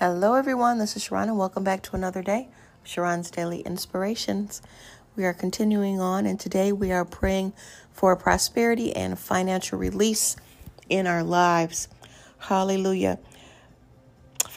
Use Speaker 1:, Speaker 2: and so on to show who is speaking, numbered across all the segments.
Speaker 1: Hello, everyone. This is Sharon, and welcome back to another day of Sharon's Daily Inspirations. We are continuing on, and today we are praying for prosperity and financial release in our lives. Hallelujah.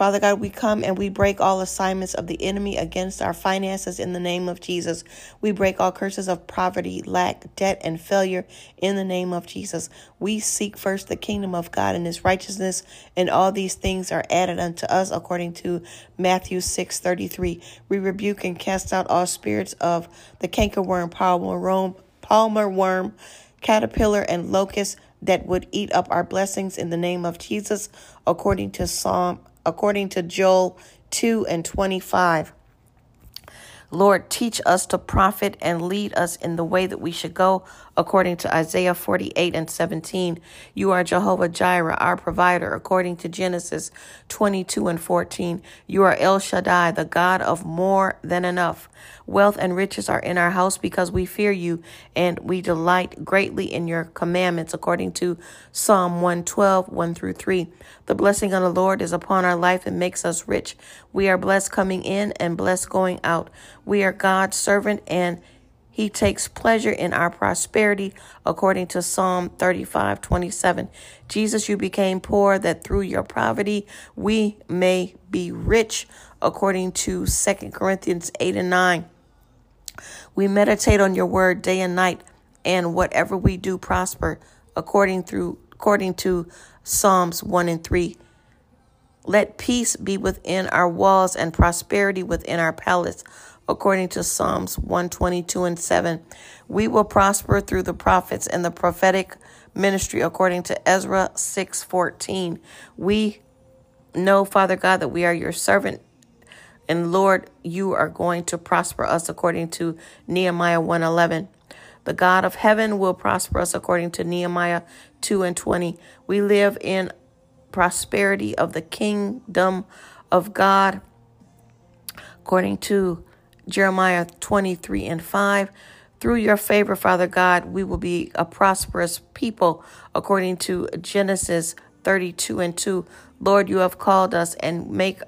Speaker 1: Father God, we come and we break all assignments of the enemy against our finances in the name of Jesus. We break all curses of poverty, lack, debt, and failure in the name of Jesus. We seek first the kingdom of God and his righteousness, and all these things are added unto us according to Matthew 6 33. We rebuke and cast out all spirits of the cankerworm, palmer worm, palmer worm, caterpillar, and locust that would eat up our blessings in the name of Jesus, according to Psalm according to Joel 2 and 25. Lord, teach us to profit and lead us in the way that we should go, according to Isaiah 48 and 17. You are Jehovah Jireh, our provider, according to Genesis 22 and 14. You are El Shaddai, the God of more than enough. Wealth and riches are in our house because we fear you, and we delight greatly in your commandments, according to Psalm 112, 1 through 3. The blessing of the Lord is upon our life and makes us rich. We are blessed coming in and blessed going out. We are God's servant and he takes pleasure in our prosperity, according to Psalm 35 27. Jesus, you became poor that through your poverty we may be rich, according to 2 Corinthians 8 and 9. We meditate on your word day and night, and whatever we do prosper, according through according to Psalms 1 and 3. Let peace be within our walls and prosperity within our palace according to Psalms 122 and 7. We will prosper through the prophets and the prophetic ministry according to Ezra 6:14. We know, Father God, that we are your servant and Lord, you are going to prosper us according to Nehemiah 1:11. The God of heaven will prosper us according to Nehemiah 2 and 20. We live in prosperity of the kingdom of God according to Jeremiah 23 and 5. Through your favor, Father God, we will be a prosperous people according to Genesis 32 and 2. Lord, you have called us and make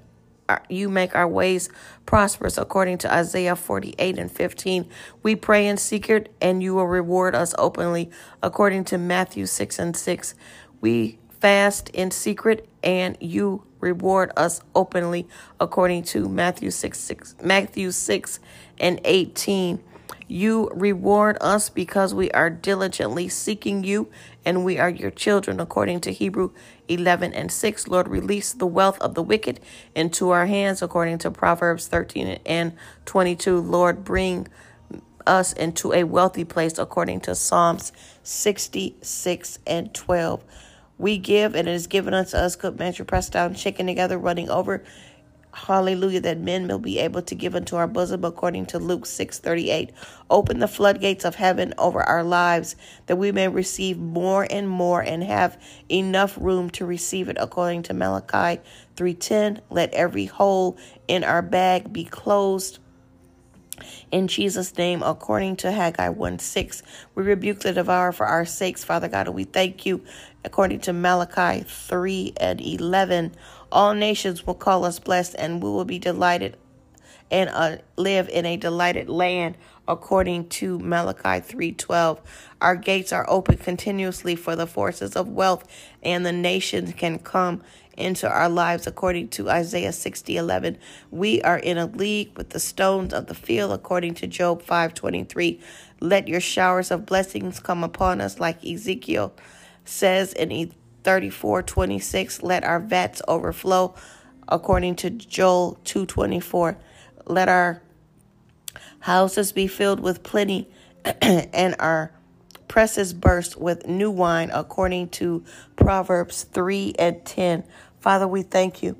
Speaker 1: you make our ways prosperous according to Isaiah 48 and 15. We pray in secret and you will reward us openly according to Matthew 6 and 6. We fast in secret and you reward us openly according to Matthew 6, 6 Matthew 6 and 18. You reward us because we are diligently seeking you and we are your children according to Hebrew 11 and 6. Lord, release the wealth of the wicked into our hands according to Proverbs 13 and 22. Lord, bring us into a wealthy place according to Psalms 66 and 12. We give, and it is given unto us good measure, pressed down, shaken together, running over. Hallelujah, that men will be able to give unto our bosom according to Luke 6 38. Open the floodgates of heaven over our lives that we may receive more and more and have enough room to receive it according to Malachi 3:10. Let every hole in our bag be closed in Jesus' name, according to Haggai 1 6, we rebuke the devourer for our sakes, Father God, and we thank you, according to Malachi 3 and 11. All nations will call us blessed, and we will be delighted and uh, live in a delighted land according to Malachi 3:12 our gates are open continuously for the forces of wealth and the nations can come into our lives according to Isaiah 60:11 we are in a league with the stones of the field according to Job 5:23 let your showers of blessings come upon us like Ezekiel says in 34:26 let our vats overflow according to Joel 2:24 let our houses be filled with plenty and our presses burst with new wine according to Proverbs 3 and 10. Father, we thank you.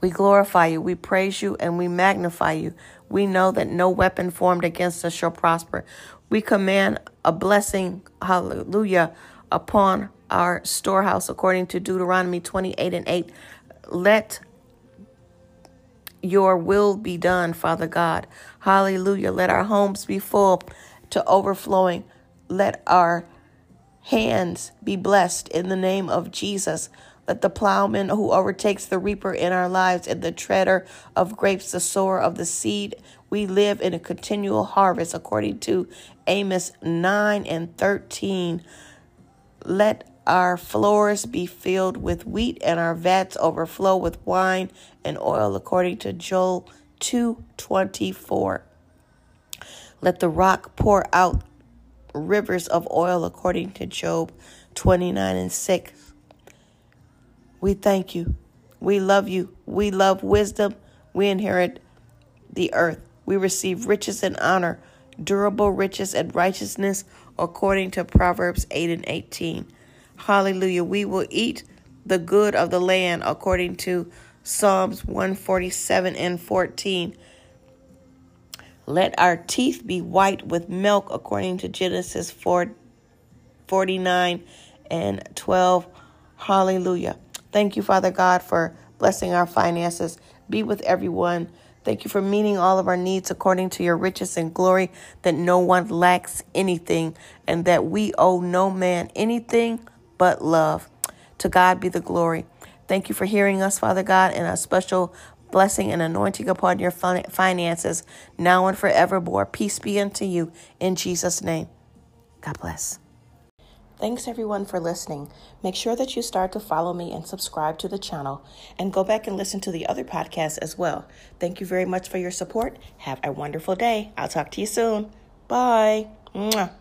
Speaker 1: We glorify you, we praise you, and we magnify you. We know that no weapon formed against us shall prosper. We command a blessing, hallelujah, upon our storehouse according to Deuteronomy 28 and 8. Let your will be done, Father God. Hallelujah. Let our homes be full to overflowing. Let our hands be blessed in the name of Jesus. Let the plowman who overtakes the reaper in our lives and the treader of grapes, the sower of the seed, we live in a continual harvest according to Amos 9 and 13. Let our floors be filled with wheat and our vats overflow with wine and oil according to Joel 2:24. Let the rock pour out rivers of oil according to Job 29 and 6. We thank you. We love you. We love wisdom. We inherit the earth. We receive riches and honor, durable riches and righteousness according to Proverbs 8 and 18. Hallelujah. We will eat the good of the land according to Psalms 147 and 14. Let our teeth be white with milk according to Genesis 4, 49 and 12. Hallelujah. Thank you, Father God, for blessing our finances. Be with everyone. Thank you for meeting all of our needs according to your riches and glory, that no one lacks anything, and that we owe no man anything but love. To God be the glory. Thank you for hearing us, Father God, and a special blessing and anointing upon your finances now and forevermore. Peace be unto you in Jesus' name. God bless. Thanks everyone for listening. Make sure that you start to follow me and subscribe to the channel and go back and listen to the other podcasts as well. Thank you very much for your support. Have a wonderful day. I'll talk to you soon. Bye. Mwah.